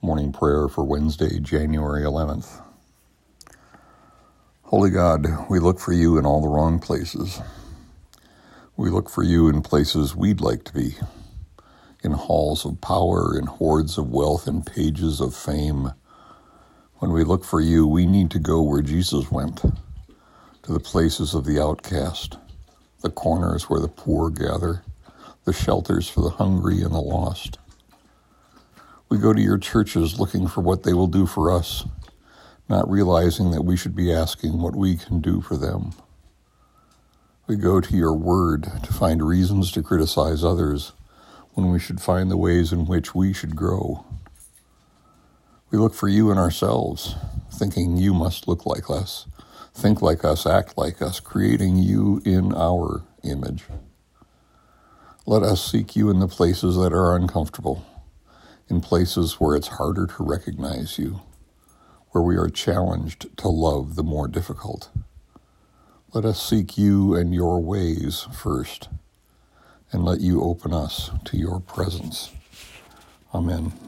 Morning prayer for Wednesday, January 11th. Holy God, we look for you in all the wrong places. We look for you in places we'd like to be, in halls of power, in hoards of wealth, in pages of fame. When we look for you, we need to go where Jesus went, to the places of the outcast, the corners where the poor gather, the shelters for the hungry and the lost. We go to your churches looking for what they will do for us, not realizing that we should be asking what we can do for them. We go to your word to find reasons to criticize others when we should find the ways in which we should grow. We look for you in ourselves, thinking you must look like us, think like us, act like us, creating you in our image. Let us seek you in the places that are uncomfortable in places where it's harder to recognize you, where we are challenged to love the more difficult. Let us seek you and your ways first, and let you open us to your presence. Amen.